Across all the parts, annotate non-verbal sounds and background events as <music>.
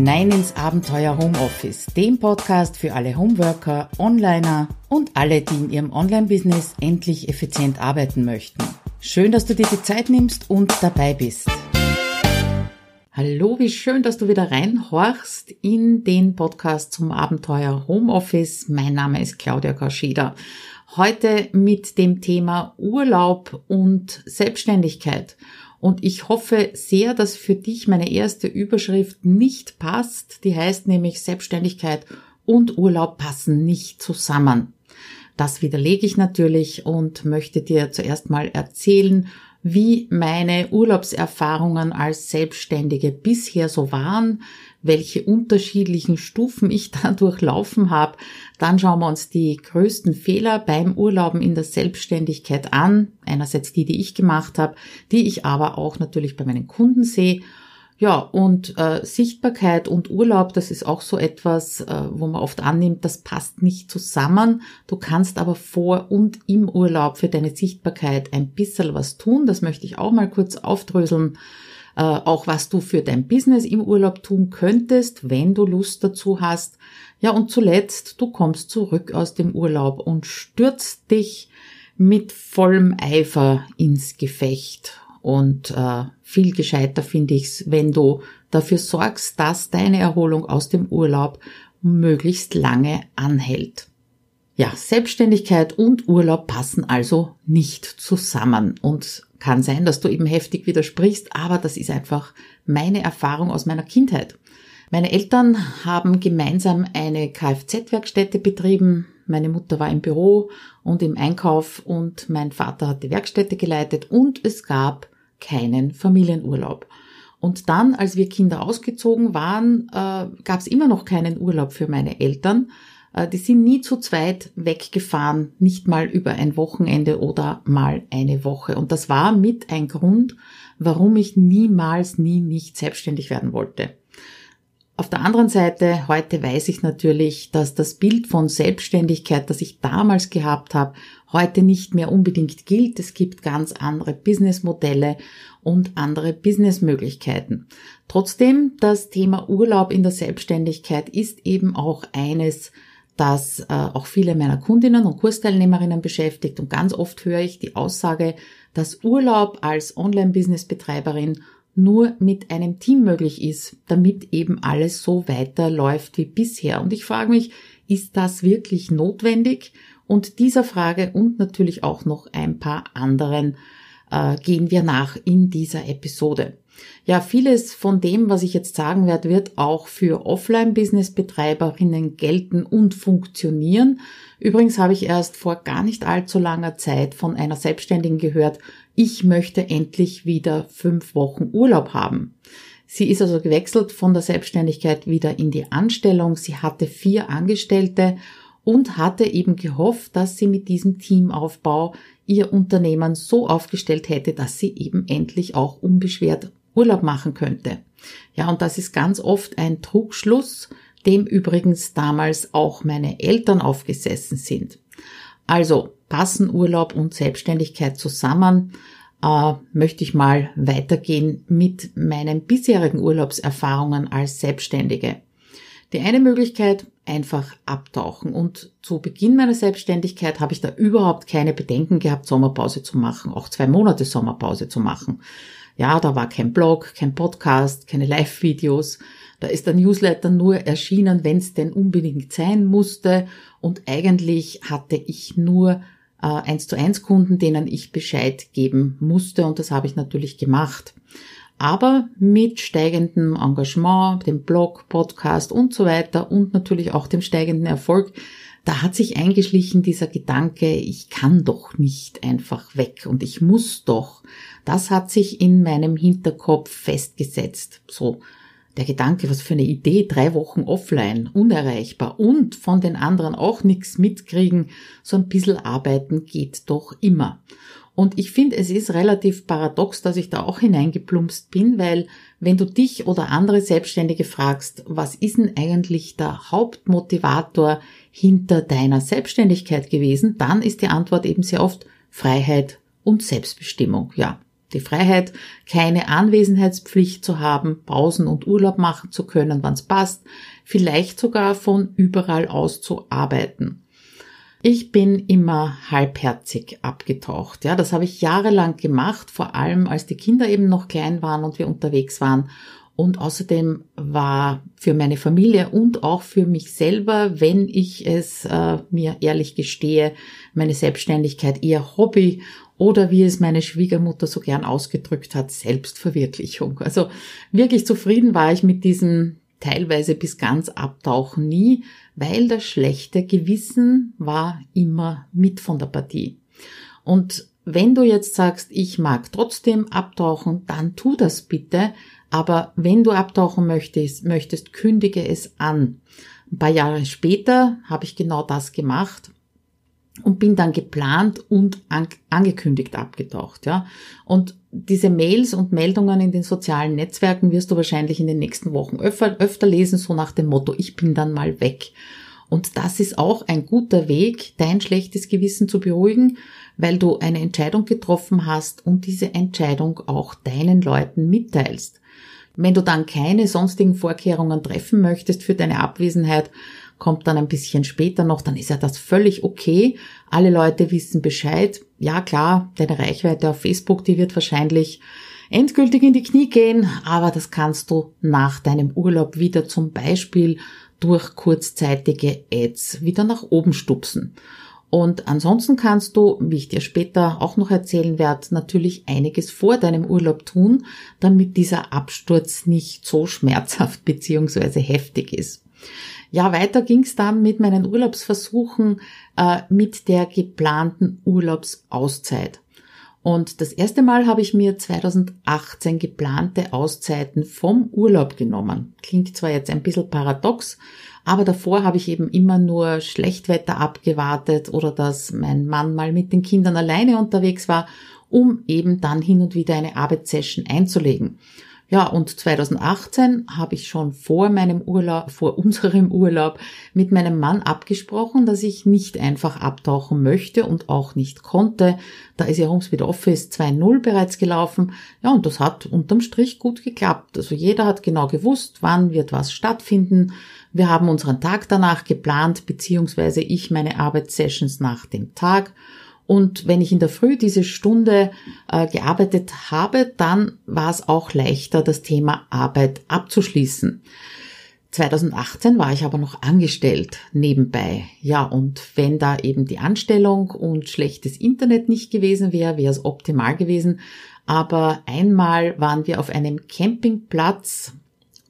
hinein ins Abenteuer Homeoffice, dem Podcast für alle Homeworker, Onliner und alle, die in ihrem Online-Business endlich effizient arbeiten möchten. Schön, dass du dir die Zeit nimmst und dabei bist. Hallo, wie schön, dass du wieder reinhorchst in den Podcast zum Abenteuer Homeoffice. Mein Name ist Claudia Kauschida. Heute mit dem Thema Urlaub und Selbstständigkeit. Und ich hoffe sehr, dass für dich meine erste Überschrift nicht passt. Die heißt nämlich Selbstständigkeit und Urlaub passen nicht zusammen. Das widerlege ich natürlich und möchte dir zuerst mal erzählen, wie meine Urlaubserfahrungen als Selbstständige bisher so waren, welche unterschiedlichen Stufen ich da <laughs> durchlaufen habe. Dann schauen wir uns die größten Fehler beim Urlauben in der Selbstständigkeit an. Einerseits die, die ich gemacht habe, die ich aber auch natürlich bei meinen Kunden sehe ja, und äh, Sichtbarkeit und Urlaub, das ist auch so etwas, äh, wo man oft annimmt, das passt nicht zusammen. Du kannst aber vor und im Urlaub für deine Sichtbarkeit ein bisschen was tun. Das möchte ich auch mal kurz aufdröseln. Äh, auch was du für dein Business im Urlaub tun könntest, wenn du Lust dazu hast. Ja, und zuletzt, du kommst zurück aus dem Urlaub und stürzt dich mit vollem Eifer ins Gefecht und äh, viel gescheiter finde ich's, wenn du dafür sorgst, dass deine Erholung aus dem Urlaub möglichst lange anhält. Ja, Selbstständigkeit und Urlaub passen also nicht zusammen und kann sein, dass du eben heftig widersprichst, aber das ist einfach meine Erfahrung aus meiner Kindheit. Meine Eltern haben gemeinsam eine Kfz-Werkstätte betrieben. Meine Mutter war im Büro und im Einkauf und mein Vater hat die Werkstätte geleitet und es gab keinen Familienurlaub. Und dann, als wir Kinder ausgezogen waren, äh, gab es immer noch keinen Urlaub für meine Eltern. Äh, die sind nie zu zweit weggefahren, nicht mal über ein Wochenende oder mal eine Woche. Und das war mit ein Grund, warum ich niemals, nie nicht selbstständig werden wollte. Auf der anderen Seite, heute weiß ich natürlich, dass das Bild von Selbstständigkeit, das ich damals gehabt habe, heute nicht mehr unbedingt gilt. Es gibt ganz andere Businessmodelle und andere Businessmöglichkeiten. Trotzdem, das Thema Urlaub in der Selbstständigkeit ist eben auch eines, das äh, auch viele meiner Kundinnen und Kursteilnehmerinnen beschäftigt. Und ganz oft höre ich die Aussage, dass Urlaub als Online-Business-Betreiberin nur mit einem Team möglich ist, damit eben alles so weiterläuft wie bisher. Und ich frage mich, ist das wirklich notwendig? Und dieser Frage und natürlich auch noch ein paar anderen äh, gehen wir nach in dieser Episode. Ja, vieles von dem, was ich jetzt sagen werde, wird auch für Offline-Business-Betreiberinnen gelten und funktionieren. Übrigens habe ich erst vor gar nicht allzu langer Zeit von einer Selbstständigen gehört, ich möchte endlich wieder fünf Wochen Urlaub haben. Sie ist also gewechselt von der Selbstständigkeit wieder in die Anstellung. Sie hatte vier Angestellte und hatte eben gehofft, dass sie mit diesem Teamaufbau ihr Unternehmen so aufgestellt hätte, dass sie eben endlich auch unbeschwert Urlaub machen könnte. Ja, und das ist ganz oft ein Trugschluss, dem übrigens damals auch meine Eltern aufgesessen sind. Also passen Urlaub und Selbstständigkeit zusammen, äh, möchte ich mal weitergehen mit meinen bisherigen Urlaubserfahrungen als Selbstständige. Die eine Möglichkeit, einfach abtauchen. Und zu Beginn meiner Selbstständigkeit habe ich da überhaupt keine Bedenken gehabt, Sommerpause zu machen, auch zwei Monate Sommerpause zu machen. Ja, da war kein Blog, kein Podcast, keine Live-Videos. Da ist der Newsletter nur erschienen, wenn es denn unbedingt sein musste. Und eigentlich hatte ich nur äh, 1 zu 1 Kunden, denen ich Bescheid geben musste. Und das habe ich natürlich gemacht. Aber mit steigendem Engagement, dem Blog, Podcast und so weiter und natürlich auch dem steigenden Erfolg, da hat sich eingeschlichen dieser Gedanke, ich kann doch nicht einfach weg und ich muss doch. Das hat sich in meinem Hinterkopf festgesetzt. So der Gedanke, was für eine Idee, drei Wochen offline, unerreichbar und von den anderen auch nichts mitkriegen, so ein bisschen arbeiten geht doch immer. Und ich finde, es ist relativ paradox, dass ich da auch hineingeplumpst bin, weil wenn du dich oder andere Selbstständige fragst, was ist denn eigentlich der Hauptmotivator hinter deiner Selbstständigkeit gewesen, dann ist die Antwort eben sehr oft Freiheit und Selbstbestimmung. Ja, die Freiheit, keine Anwesenheitspflicht zu haben, Pausen und Urlaub machen zu können, wann es passt, vielleicht sogar von überall aus zu arbeiten. Ich bin immer halbherzig abgetaucht. Ja, das habe ich jahrelang gemacht, vor allem als die Kinder eben noch klein waren und wir unterwegs waren. Und außerdem war für meine Familie und auch für mich selber, wenn ich es äh, mir ehrlich gestehe, meine Selbstständigkeit eher Hobby oder wie es meine Schwiegermutter so gern ausgedrückt hat, Selbstverwirklichung. Also wirklich zufrieden war ich mit diesem teilweise bis ganz abtauchen nie, weil das schlechte Gewissen war immer mit von der Partie. Und wenn du jetzt sagst, ich mag trotzdem abtauchen, dann tu das bitte. Aber wenn du abtauchen möchtest, möchtest, kündige es an. Ein paar Jahre später habe ich genau das gemacht und bin dann geplant und an, angekündigt abgetaucht, ja. Und diese Mails und Meldungen in den sozialen Netzwerken wirst du wahrscheinlich in den nächsten Wochen öfter, öfter lesen, so nach dem Motto, ich bin dann mal weg. Und das ist auch ein guter Weg, dein schlechtes Gewissen zu beruhigen, weil du eine Entscheidung getroffen hast und diese Entscheidung auch deinen Leuten mitteilst. Wenn du dann keine sonstigen Vorkehrungen treffen möchtest für deine Abwesenheit, kommt dann ein bisschen später noch, dann ist ja das völlig okay. Alle Leute wissen Bescheid. Ja klar, deine Reichweite auf Facebook, die wird wahrscheinlich endgültig in die Knie gehen, aber das kannst du nach deinem Urlaub wieder zum Beispiel durch kurzzeitige Ads wieder nach oben stupsen. Und ansonsten kannst du, wie ich dir später auch noch erzählen werde, natürlich einiges vor deinem Urlaub tun, damit dieser Absturz nicht so schmerzhaft <laughs> bzw. heftig ist. Ja, weiter ging es dann mit meinen Urlaubsversuchen äh, mit der geplanten Urlaubsauszeit. Und das erste Mal habe ich mir 2018 geplante Auszeiten vom Urlaub genommen. Klingt zwar jetzt ein bisschen paradox, aber davor habe ich eben immer nur Schlechtwetter abgewartet oder dass mein Mann mal mit den Kindern alleine unterwegs war, um eben dann hin und wieder eine Arbeitssession einzulegen. Ja, und 2018 habe ich schon vor meinem Urlaub, vor unserem Urlaub mit meinem Mann abgesprochen, dass ich nicht einfach abtauchen möchte und auch nicht konnte. Da ist ja Homespeed Office 2.0 bereits gelaufen. Ja, und das hat unterm Strich gut geklappt. Also jeder hat genau gewusst, wann wird was stattfinden. Wir haben unseren Tag danach geplant, beziehungsweise ich meine Arbeitssessions nach dem Tag. Und wenn ich in der Früh diese Stunde äh, gearbeitet habe, dann war es auch leichter, das Thema Arbeit abzuschließen. 2018 war ich aber noch angestellt nebenbei. Ja, und wenn da eben die Anstellung und schlechtes Internet nicht gewesen wäre, wäre es optimal gewesen. Aber einmal waren wir auf einem Campingplatz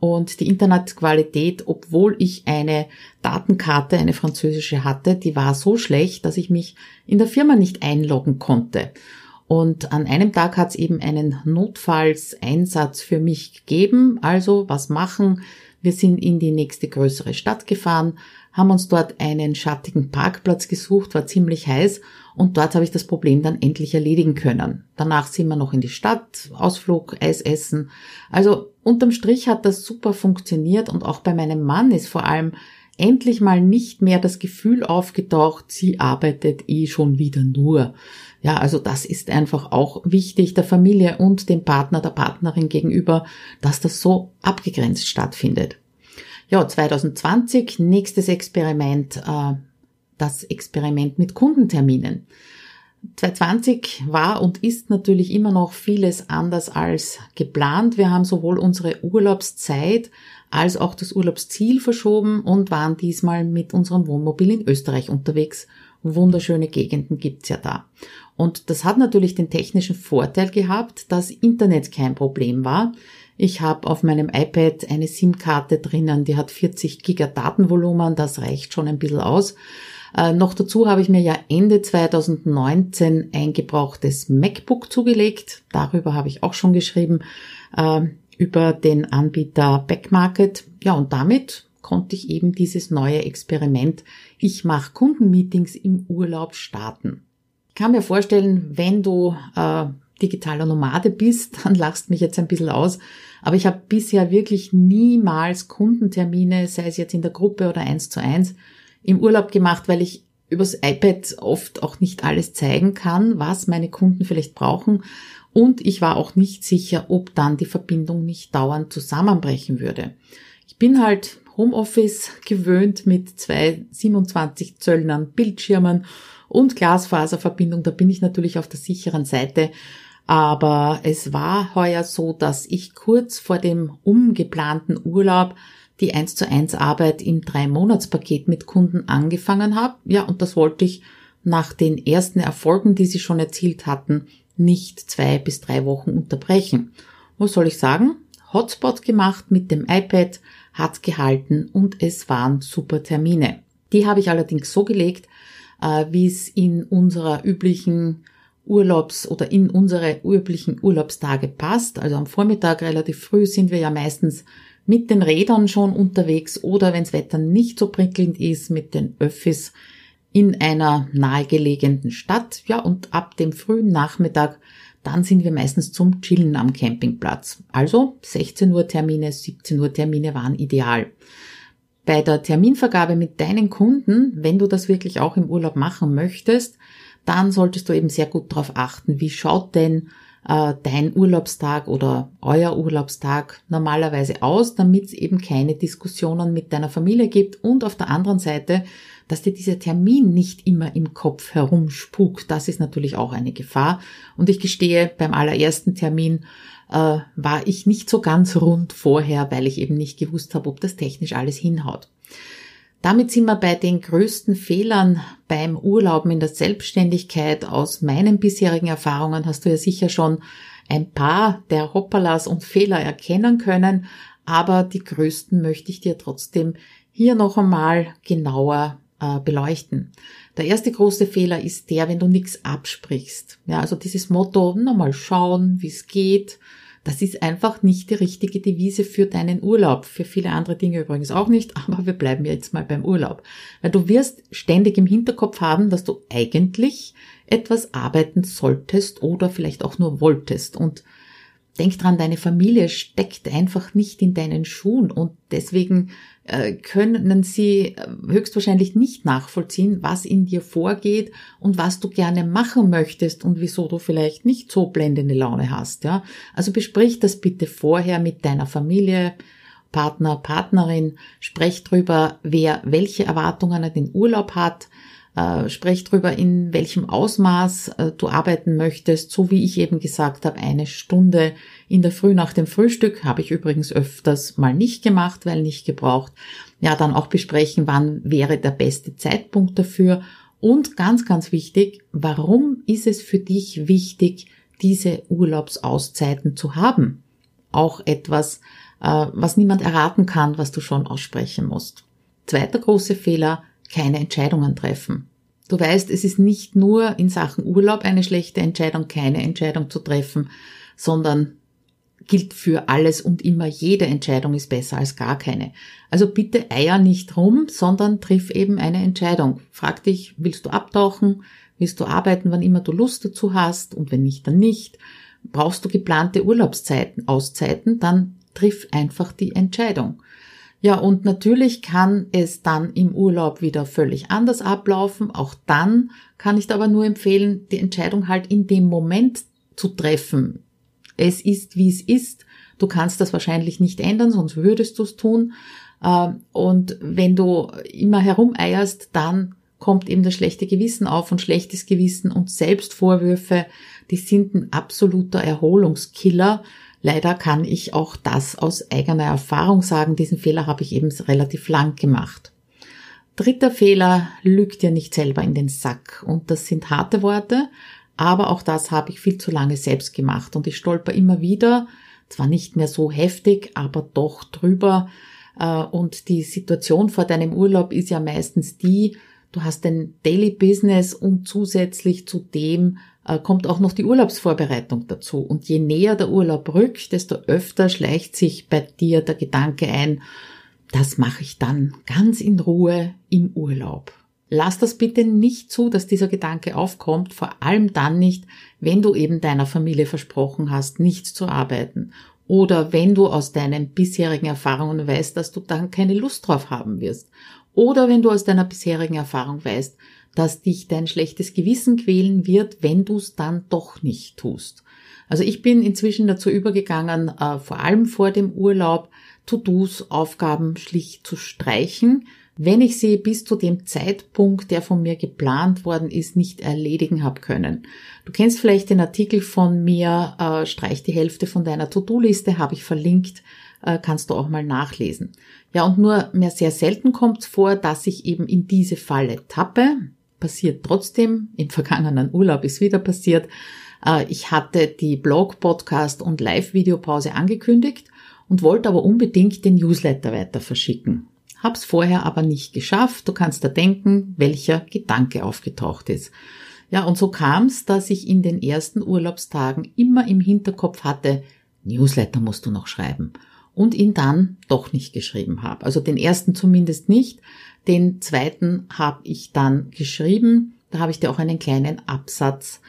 und die Internetqualität, obwohl ich eine Datenkarte, eine französische hatte, die war so schlecht, dass ich mich in der Firma nicht einloggen konnte. Und an einem Tag hat es eben einen Notfallseinsatz für mich gegeben. Also was machen? Wir sind in die nächste größere Stadt gefahren, haben uns dort einen schattigen Parkplatz gesucht, war ziemlich heiß und dort habe ich das Problem dann endlich erledigen können. Danach sind wir noch in die Stadt, Ausflug, Eis essen. Also unterm Strich hat das super funktioniert und auch bei meinem Mann ist vor allem endlich mal nicht mehr das Gefühl aufgetaucht, sie arbeitet eh schon wieder nur. Ja, also das ist einfach auch wichtig der Familie und dem Partner, der Partnerin gegenüber, dass das so abgegrenzt stattfindet. Ja, 2020, nächstes Experiment, äh, das Experiment mit Kundenterminen. 2020 war und ist natürlich immer noch vieles anders als geplant. Wir haben sowohl unsere Urlaubszeit als auch das Urlaubsziel verschoben und waren diesmal mit unserem Wohnmobil in Österreich unterwegs. Wunderschöne Gegenden gibt's ja da. Und das hat natürlich den technischen Vorteil gehabt, dass Internet kein Problem war. Ich habe auf meinem iPad eine SIM-Karte drinnen, die hat 40 Giga Datenvolumen, das reicht schon ein bisschen aus. Äh, noch dazu habe ich mir ja Ende 2019 ein gebrauchtes MacBook zugelegt. Darüber habe ich auch schon geschrieben, äh, über den Anbieter Backmarket. Ja, und damit konnte ich eben dieses neue Experiment, ich mache Kundenmeetings im Urlaub starten. Ich kann mir vorstellen, wenn du äh, digitaler Nomade bist, <laughs> dann lachst mich jetzt ein bisschen aus. Aber ich habe bisher wirklich niemals Kundentermine, sei es jetzt in der Gruppe oder eins zu eins, im Urlaub gemacht, weil ich übers iPad oft auch nicht alles zeigen kann, was meine Kunden vielleicht brauchen. Und ich war auch nicht sicher, ob dann die Verbindung nicht dauernd zusammenbrechen würde. Ich bin halt Homeoffice gewöhnt mit zwei 27 Zöllnern Bildschirmen und Glasfaserverbindung. Da bin ich natürlich auf der sicheren Seite. Aber es war heuer so, dass ich kurz vor dem umgeplanten Urlaub die 1 zu 1 Arbeit im Drei-Monats-Paket mit Kunden angefangen habe. Ja, und das wollte ich nach den ersten Erfolgen, die sie schon erzielt hatten, nicht zwei bis drei Wochen unterbrechen. Was soll ich sagen? Hotspot gemacht mit dem iPad, hat gehalten und es waren super Termine. Die habe ich allerdings so gelegt, äh, wie es in unserer üblichen Urlaubs- oder in unsere üblichen Urlaubstage passt. Also am Vormittag relativ früh sind wir ja meistens mit den Rädern schon unterwegs oder wenn das Wetter nicht so prickelnd ist, mit den Öffis in einer nahegelegenen Stadt. Ja, und ab dem frühen Nachmittag, dann sind wir meistens zum Chillen am Campingplatz. Also 16 Uhr Termine, 17 Uhr Termine waren ideal. Bei der Terminvergabe mit deinen Kunden, wenn du das wirklich auch im Urlaub machen möchtest, dann solltest du eben sehr gut darauf achten, wie schaut denn äh, dein Urlaubstag oder euer Urlaubstag normalerweise aus, damit es eben keine Diskussionen mit deiner Familie gibt und auf der anderen Seite, dass dir dieser Termin nicht immer im Kopf herumspukt. Das ist natürlich auch eine Gefahr. Und ich gestehe, beim allerersten Termin äh, war ich nicht so ganz rund vorher, weil ich eben nicht gewusst habe, ob das technisch alles hinhaut. Damit sind wir bei den größten Fehlern beim Urlauben in der Selbstständigkeit. Aus meinen bisherigen Erfahrungen hast du ja sicher schon ein paar der Hoppalas und Fehler erkennen können, aber die größten möchte ich dir trotzdem hier noch einmal genauer äh, beleuchten. Der erste große Fehler ist der, wenn du nichts absprichst. Ja, also dieses Motto, nochmal schauen, wie es geht, das ist einfach nicht die richtige Devise für deinen Urlaub. Für viele andere Dinge übrigens auch nicht, <laughs> aber wir bleiben jetzt mal beim Urlaub. Weil du wirst ständig im Hinterkopf haben, dass du eigentlich etwas arbeiten solltest oder vielleicht auch nur wolltest. Und denk dran, deine Familie steckt einfach nicht in deinen Schuhen und deswegen äh, können sie äh, höchstwahrscheinlich nicht nachvollziehen, was in dir vorgeht und was du gerne machen möchtest und wieso du vielleicht nicht so blendende Laune hast, ja. Also besprich das bitte vorher mit deiner Familie, Partner, Partnerin, sprech drüber, wer welche Erwartungen an den Urlaub hat, äh, sprech drüber, in welchem Ausmaß äh, du arbeiten möchtest, so wie ich eben gesagt habe, eine Stunde in der Früh nach dem Frühstück habe ich übrigens öfters mal nicht gemacht, weil nicht gebraucht. Ja, dann auch besprechen, wann wäre der beste Zeitpunkt dafür und ganz, ganz wichtig, warum ist es für dich wichtig, diese Urlaubsauszeiten zu haben? Auch etwas, äh, was niemand erraten kann, was du schon aussprechen musst. Zweiter große Fehler, keine Entscheidungen treffen. Du weißt, es ist nicht nur in Sachen Urlaub eine schlechte Entscheidung, keine Entscheidung zu treffen, sondern gilt für alles und immer jede Entscheidung ist besser als gar keine. Also bitte eier nicht rum, sondern triff eben eine Entscheidung. Frag dich, willst du abtauchen? Willst du arbeiten, wann immer du Lust dazu hast? Und wenn nicht, dann nicht. Brauchst du geplante Urlaubszeiten, Auszeiten? Dann triff einfach die Entscheidung. Ja, und natürlich kann es dann im Urlaub wieder völlig anders ablaufen. Auch dann kann ich aber nur empfehlen, die Entscheidung halt in dem Moment zu treffen. Es ist, wie es ist. Du kannst das wahrscheinlich nicht ändern, sonst würdest du es tun. Ähm, und wenn du immer herumeierst, dann kommt eben das schlechte Gewissen auf und schlechtes Gewissen und Selbstvorwürfe, die sind ein absoluter Erholungskiller Leider kann ich auch das aus eigener Erfahrung sagen. Diesen Fehler habe ich eben relativ lang gemacht. Dritter Fehler, lügt dir nicht selber in den Sack. Und das sind harte Worte, aber auch das habe ich viel zu lange selbst gemacht. Und ich stolper immer wieder, zwar nicht mehr so heftig, aber doch drüber. Äh, und die Situation vor deinem Urlaub ist ja meistens die, du hast ein Daily Business und zusätzlich zu dem kommt auch noch die Urlaubsvorbereitung dazu. Und je näher der Urlaub rückt, desto öfter schleicht sich bei dir der Gedanke ein, das mache ich dann ganz in Ruhe im Urlaub. Lass das bitte nicht zu, dass dieser Gedanke aufkommt, vor allem dann nicht, wenn du eben deiner Familie versprochen hast, nichts zu arbeiten oder wenn du aus deinen bisherigen Erfahrungen weißt, dass du dann keine Lust drauf haben wirst oder wenn du aus deiner bisherigen Erfahrung weißt, dass dich dein schlechtes Gewissen quälen wird, wenn du es dann doch nicht tust. Also ich bin inzwischen dazu übergegangen, äh, vor allem vor dem Urlaub To-Dos, Aufgaben schlicht zu streichen, wenn ich sie bis zu dem Zeitpunkt, der von mir geplant worden ist, nicht erledigen habe können. Du kennst vielleicht den Artikel von mir, äh, streich die Hälfte von deiner To-Do-Liste, habe ich verlinkt, äh, kannst du auch mal nachlesen. Ja, und nur mehr sehr selten kommt es vor, dass ich eben in diese Falle tappe. Passiert trotzdem, im vergangenen Urlaub ist wieder passiert. Äh, ich hatte die Blog, Podcast und Live-Videopause angekündigt und wollte aber unbedingt den Newsletter weiter verschicken. Hab's vorher aber nicht geschafft. Du kannst da denken, welcher Gedanke aufgetaucht ist. Ja, und so kam's, dass ich in den ersten Urlaubstagen immer im Hinterkopf hatte, Newsletter musst du noch schreiben. Und ihn dann doch nicht geschrieben habe. Also den ersten zumindest nicht. Den zweiten habe ich dann geschrieben. Da habe ich dir auch einen kleinen Absatz,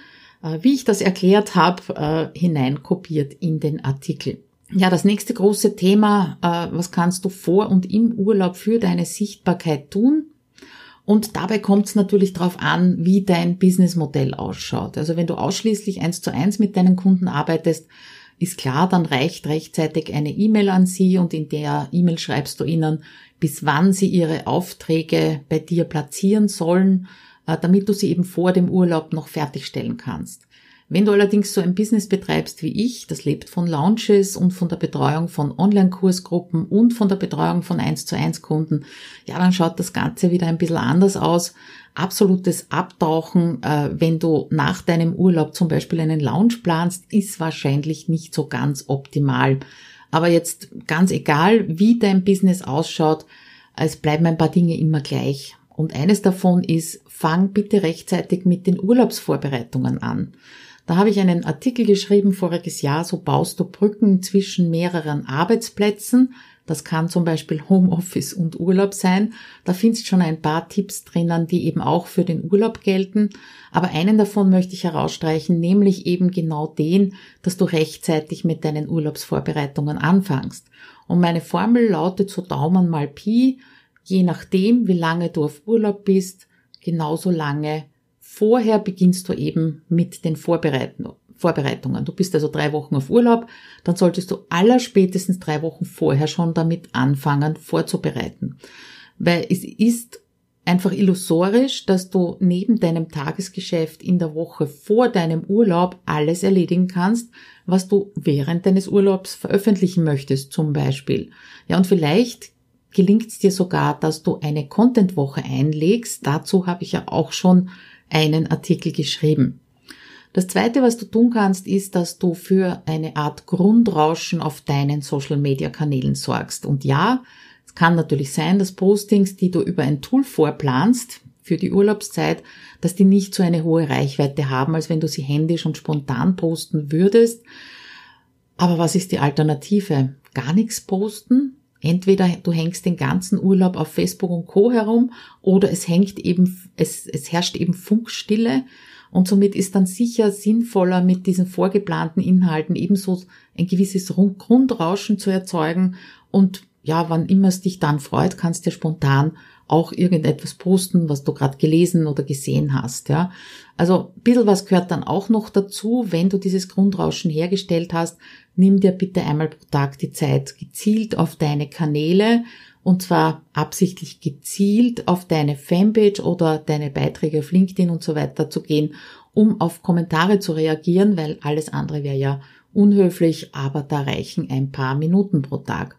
äh, wie ich das erklärt habe, äh, hineinkopiert in den Artikel. Ja, das nächste große Thema, äh, was kannst du vor und im Urlaub für deine Sichtbarkeit tun? Und dabei kommt es natürlich darauf an, wie dein Businessmodell ausschaut. Also wenn du ausschließlich eins zu eins mit deinen Kunden arbeitest, ist klar, dann reicht rechtzeitig eine E-Mail an sie und in der E-Mail schreibst du ihnen, bis wann sie ihre Aufträge bei dir platzieren sollen, äh, damit du sie eben vor dem Urlaub noch fertigstellen kannst. Wenn du allerdings so ein Business betreibst wie ich, das lebt von Launches und von der Betreuung von Online-Kursgruppen und von der Betreuung von 1 zu 1 Kunden, ja, dann schaut das Ganze wieder ein bisschen anders aus. Absolutes Abtauchen, äh, wenn du nach deinem Urlaub zum Beispiel einen Launch planst, ist wahrscheinlich nicht so ganz optimal. Aber jetzt ganz egal, wie dein Business ausschaut, es bleiben ein paar Dinge immer gleich. Und eines davon ist, fang bitte rechtzeitig mit den Urlaubsvorbereitungen an. Da habe ich einen Artikel geschrieben voriges Jahr, so baust du Brücken zwischen mehreren Arbeitsplätzen. Das kann zum Beispiel Homeoffice und Urlaub sein. Da findest schon ein paar Tipps drinnen, die eben auch für den Urlaub gelten. Aber einen davon möchte ich herausstreichen, nämlich eben genau den, dass du rechtzeitig mit deinen Urlaubsvorbereitungen anfängst. Und meine Formel lautet so Daumen mal Pi, je nachdem, wie lange du auf Urlaub bist, genauso lange Vorher beginnst du eben mit den Vorbereitungen. Du bist also drei Wochen auf Urlaub, dann solltest du allerspätestens drei Wochen vorher schon damit anfangen vorzubereiten. Weil es ist einfach illusorisch, dass du neben deinem Tagesgeschäft in der Woche vor deinem Urlaub alles erledigen kannst, was du während deines Urlaubs veröffentlichen möchtest, zum Beispiel. Ja, und vielleicht gelingt es dir sogar, dass du eine Content-Woche einlegst. Dazu habe ich ja auch schon einen Artikel geschrieben. Das zweite, was du tun kannst, ist, dass du für eine Art Grundrauschen auf deinen Social Media Kanälen sorgst. Und ja, es kann natürlich sein, dass Postings, die du über ein Tool vorplanst, für die Urlaubszeit, dass die nicht so eine hohe Reichweite haben, als wenn du sie händisch und spontan posten würdest. Aber was ist die Alternative? Gar nichts posten? Entweder du hängst den ganzen Urlaub auf Facebook und Co. herum oder es hängt eben, es, es herrscht eben Funkstille und somit ist dann sicher sinnvoller, mit diesen vorgeplanten Inhalten ebenso ein gewisses Grundrauschen zu erzeugen und ja, wann immer es dich dann freut, kannst du spontan auch irgendetwas posten, was du gerade gelesen oder gesehen hast, ja. Also ein bisschen was gehört dann auch noch dazu, wenn du dieses Grundrauschen hergestellt hast, nimm dir bitte einmal pro Tag die Zeit gezielt auf deine Kanäle und zwar absichtlich gezielt auf deine Fanpage oder deine Beiträge auf LinkedIn und so weiter zu gehen, um auf Kommentare zu reagieren, weil alles andere wäre ja unhöflich, aber da reichen ein paar Minuten pro Tag.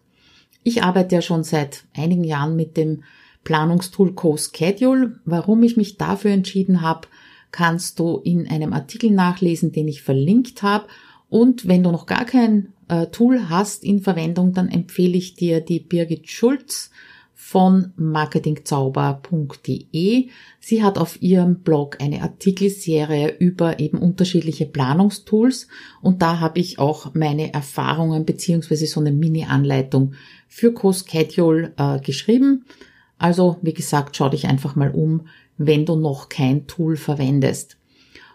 Ich arbeite ja schon seit einigen Jahren mit dem Planungstool CoSchedule. Warum ich mich dafür entschieden habe, kannst du in einem Artikel nachlesen, den ich verlinkt habe. Und wenn du noch gar kein äh, Tool hast in Verwendung, dann empfehle ich dir die Birgit Schulz von marketingzauber.de. Sie hat auf ihrem Blog eine Artikelserie über eben unterschiedliche Planungstools und da habe ich auch meine Erfahrungen beziehungsweise so eine Mini-Anleitung für CoSchedule äh, geschrieben. Also, wie gesagt, schau dich einfach mal um, wenn du noch kein Tool verwendest.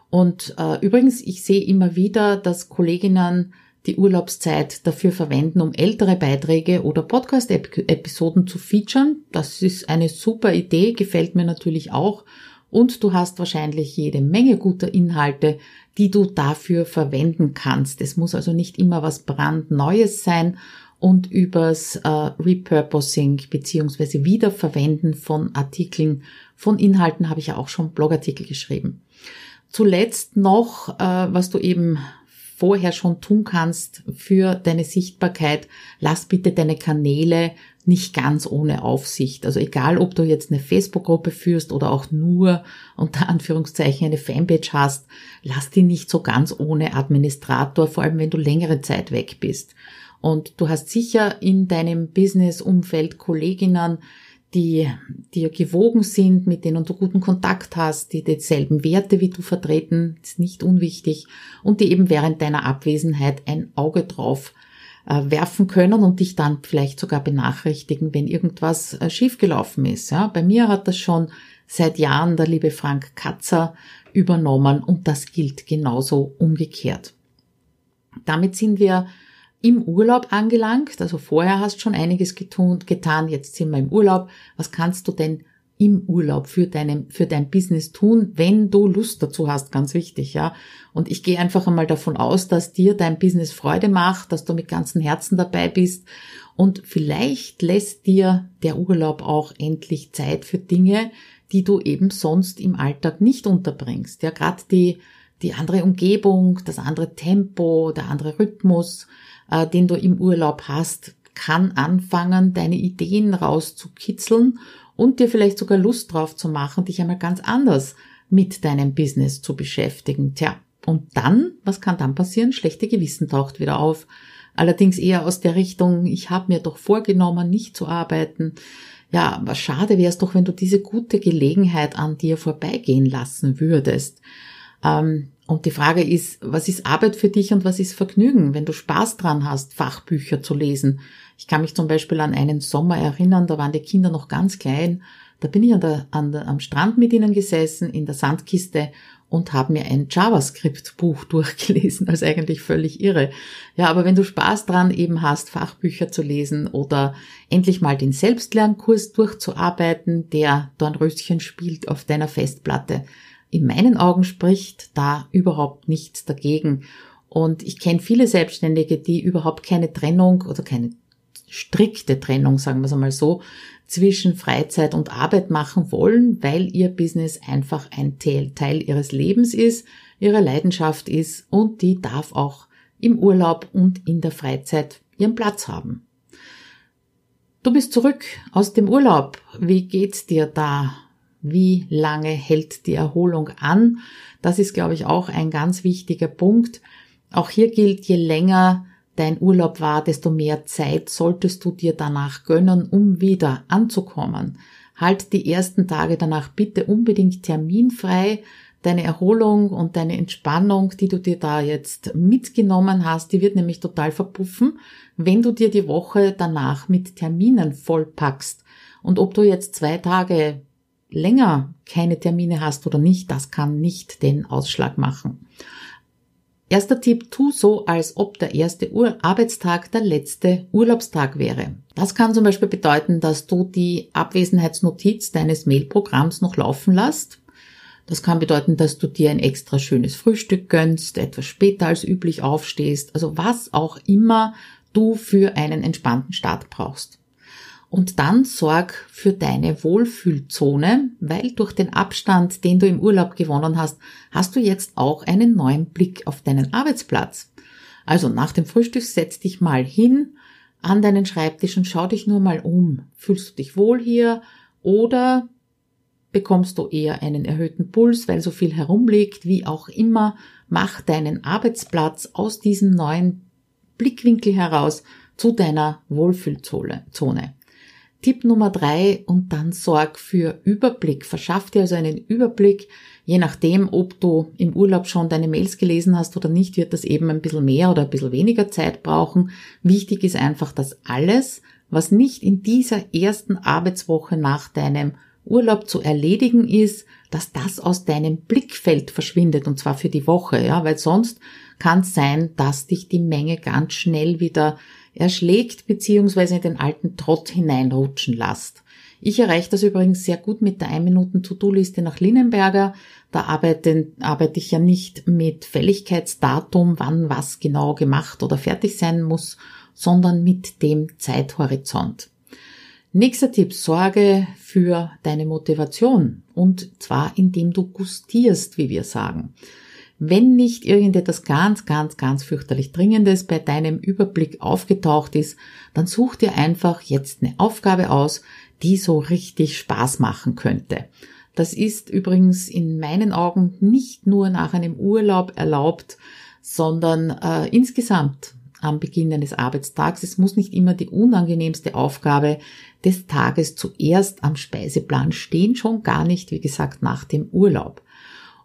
Und äh, übrigens, ich sehe immer wieder, dass Kolleginnen die Urlaubszeit dafür verwenden, um ältere Beiträge oder Podcast-Episoden zu featuren. Das ist eine super Idee, gefällt mir natürlich auch. und du hast wahrscheinlich jede Menge guter Inhalte, die du dafür verwenden kannst. Es muss also nicht immer was brandneues sein und übers äh, Repurposing beziehungsweise Wiederverwenden von Artikeln, von Inhalten habe ich ja auch schon Blogartikel geschrieben. Zuletzt noch, äh, was du eben vorher schon tun kannst für deine Sichtbarkeit, lass bitte deine Kanäle nicht ganz ohne Aufsicht. Also egal, ob du jetzt eine Facebook-Gruppe führst oder auch nur unter Anführungszeichen eine Fanpage hast, lass die nicht so ganz ohne Administrator, vor allem wenn du längere Zeit weg bist. Und du hast sicher in deinem Business-Umfeld Kolleginnen, die dir gewogen sind, mit denen du guten Kontakt hast, die dieselben Werte wie du vertreten, ist nicht unwichtig, und die eben während deiner Abwesenheit ein Auge drauf äh, werfen können und dich dann vielleicht sogar benachrichtigen, wenn irgendwas äh, schiefgelaufen ist. Ja, bei mir hat das schon seit Jahren der liebe Frank Katzer übernommen und das gilt genauso umgekehrt. Damit sind wir im Urlaub angelangt. Also vorher hast schon einiges getan, jetzt sind wir im Urlaub. Was kannst du denn im Urlaub für deinem, für dein Business tun, wenn du Lust dazu hast, ganz wichtig, ja. Und ich gehe einfach einmal davon aus, dass dir dein Business Freude macht, dass du mit ganzem Herzen dabei bist und vielleicht lässt dir der Urlaub auch endlich Zeit für Dinge, die du eben sonst im Alltag nicht unterbringst. Ja, gerade die, die andere Umgebung, das andere Tempo, der andere Rhythmus, äh, den du im Urlaub hast, kann anfangen, deine Ideen rauszukitzeln und dir vielleicht sogar Lust drauf zu machen, dich einmal ganz anders mit deinem Business zu beschäftigen. Tja, und dann, was kann dann passieren? Schlechte Gewissen taucht wieder auf. Allerdings eher aus der Richtung, ich habe mir doch vorgenommen, nicht zu arbeiten. Ja, was schade wäre es doch, wenn du diese gute Gelegenheit an dir vorbeigehen lassen würdest. Ähm, und die Frage ist, was ist Arbeit für dich und was ist Vergnügen, wenn du Spaß dran hast, Fachbücher zu lesen? Ich kann mich zum Beispiel an einen Sommer erinnern, da waren die Kinder noch ganz klein. Da bin ich an der, an der, am Strand mit ihnen gesessen, in der Sandkiste und habe mir ein JavaScript-Buch <laughs> durchgelesen, also eigentlich völlig irre. Ja, aber wenn du Spaß dran eben hast, Fachbücher zu lesen oder endlich mal den Selbstlernkurs durchzuarbeiten, der Dornröschen spielt auf deiner Festplatte, in meinen Augen spricht da überhaupt nichts dagegen. Und ich kenne viele Selbstständige, die überhaupt keine Trennung oder keine strikte Trennung, sagen wir es einmal so, zwischen Freizeit und Arbeit machen wollen, weil ihr Business einfach ein Teil ihres Lebens ist, ihre Leidenschaft ist und die darf auch im Urlaub und in der Freizeit ihren Platz haben. Du bist zurück aus dem Urlaub. Wie geht's dir da? Wie lange hält die Erholung an? Das ist, glaube ich, auch ein ganz wichtiger Punkt. Auch hier gilt, je länger dein Urlaub war, desto mehr Zeit solltest du dir danach gönnen, um wieder anzukommen. Halt die ersten Tage danach bitte unbedingt terminfrei. Deine Erholung und deine Entspannung, die du dir da jetzt mitgenommen hast, die wird nämlich total verpuffen, wenn du dir die Woche danach mit Terminen vollpackst. Und ob du jetzt zwei Tage länger keine Termine hast oder nicht, das kann nicht den Ausschlag machen. Erster Tipp, tu so, als ob der erste Ur Arbeitstag der letzte Urlaubstag wäre. Das kann zum Beispiel bedeuten, dass du die Abwesenheitsnotiz deines Mailprogramms noch laufen lässt. Das kann bedeuten, dass du dir ein extra schönes Frühstück gönnst, etwas später als üblich aufstehst, also was auch immer du für einen entspannten Start brauchst. Und dann sorg für deine Wohlfühlzone, weil durch den Abstand, den du im Urlaub gewonnen hast, hast du jetzt auch einen neuen Blick auf deinen Arbeitsplatz. Also nach dem Frühstück setz dich mal hin an deinen Schreibtisch und schau dich nur mal um. Fühlst du dich wohl hier oder bekommst du eher einen erhöhten Puls, weil so viel herumliegt, wie auch immer. Mach deinen Arbeitsplatz aus diesem neuen Blickwinkel heraus zu deiner Wohlfühlzone. Tipp Nummer drei und dann sorg für Überblick. Verschaff dir also einen Überblick. Je nachdem, ob du im Urlaub schon deine Mails gelesen hast oder nicht, wird das eben ein bisschen mehr oder ein bisschen weniger Zeit brauchen. Wichtig ist einfach, dass alles, was nicht in dieser ersten Arbeitswoche nach deinem Urlaub zu erledigen ist, dass das aus deinem Blickfeld verschwindet und zwar für die Woche, ja, weil sonst kann es sein, dass dich die Menge ganz schnell wieder erschlägt bzw. in den alten Trott hineinrutschen lässt. Ich erreiche das übrigens sehr gut mit der 1-Minuten-To-Do-Liste nach Linnenberger. Da arbeite, arbeite ich ja nicht mit Fälligkeitsdatum, wann was genau gemacht oder fertig sein muss, sondern mit dem Zeithorizont. Nächster Tipp, sorge für deine Motivation und zwar indem du gustierst, wie wir sagen. Wenn nicht irgendetwas ganz, ganz, ganz fürchterlich Dringendes bei deinem Überblick aufgetaucht ist, dann such dir einfach jetzt eine Aufgabe aus, die so richtig Spaß machen könnte. Das ist übrigens in meinen Augen nicht nur nach einem Urlaub erlaubt, sondern äh, insgesamt am Beginn eines Arbeitstags. Es muss nicht immer die unangenehmste Aufgabe des Tages zuerst am Speiseplan stehen, schon gar nicht, wie gesagt, nach dem Urlaub.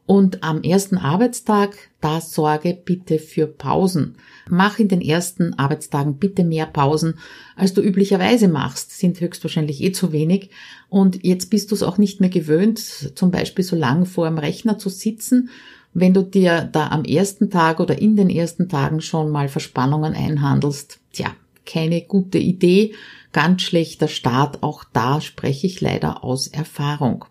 Und am ersten Arbeitstag, da sorge bitte für Pausen. Mach in den ersten Arbeitstagen bitte mehr Pausen, als du üblicherweise machst. Sind höchstwahrscheinlich eh zu wenig. Und jetzt bist du es auch nicht mehr gewöhnt, zum Beispiel so lang vor dem Rechner zu sitzen. Wenn du dir da am ersten Tag oder in den ersten Tagen schon mal Verspannungen einhandelst, tja, keine gute Idee, ganz schlechter Start, auch da spreche ich leider aus Erfahrung.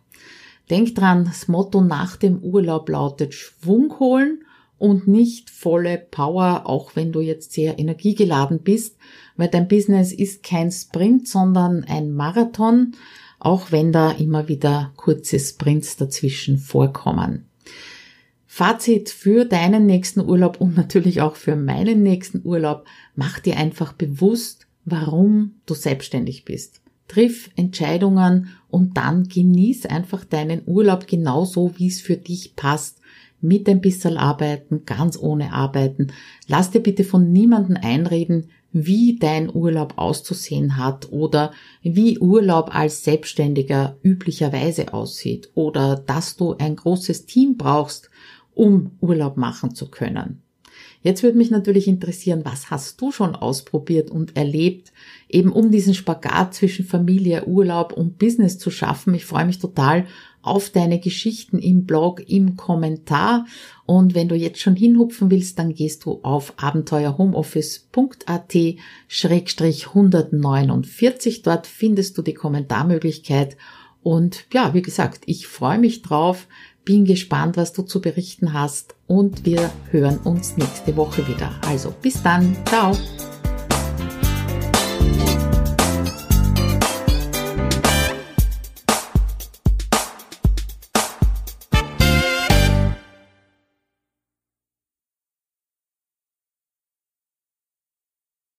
Denk dran, das Motto nach dem Urlaub lautet Schwung holen und nicht volle Power, auch wenn du jetzt sehr energiegeladen bist, weil dein Business ist kein Sprint, sondern ein Marathon, auch wenn da immer wieder kurze Sprints dazwischen vorkommen. Fazit für deinen nächsten Urlaub und natürlich auch für meinen nächsten Urlaub, mach dir einfach bewusst, warum du selbstständig bist triff Entscheidungen und dann genieß einfach deinen Urlaub genauso, wie es für dich passt. Mit ein bisschen arbeiten, ganz ohne arbeiten. Lass dir bitte von niemandem einreden, wie dein Urlaub auszusehen hat oder wie Urlaub als Selbstständiger üblicherweise aussieht oder dass du ein großes Team brauchst, um Urlaub machen zu können. Jetzt würde mich natürlich interessieren, was hast du schon ausprobiert und erlebt, eben um diesen Spagat zwischen Familie, Urlaub und Business zu schaffen. Ich freue mich total auf deine Geschichten im Blog, im Kommentar. Und wenn du jetzt schon hinhupfen willst, dann gehst du auf abenteuerhomeoffice.at 149. Dort findest du die Kommentarmöglichkeit. Und ja, wie gesagt, ich freue mich drauf, bin gespannt, was du zu berichten hast und wir hören uns nächste Woche wieder. Also bis dann, ciao!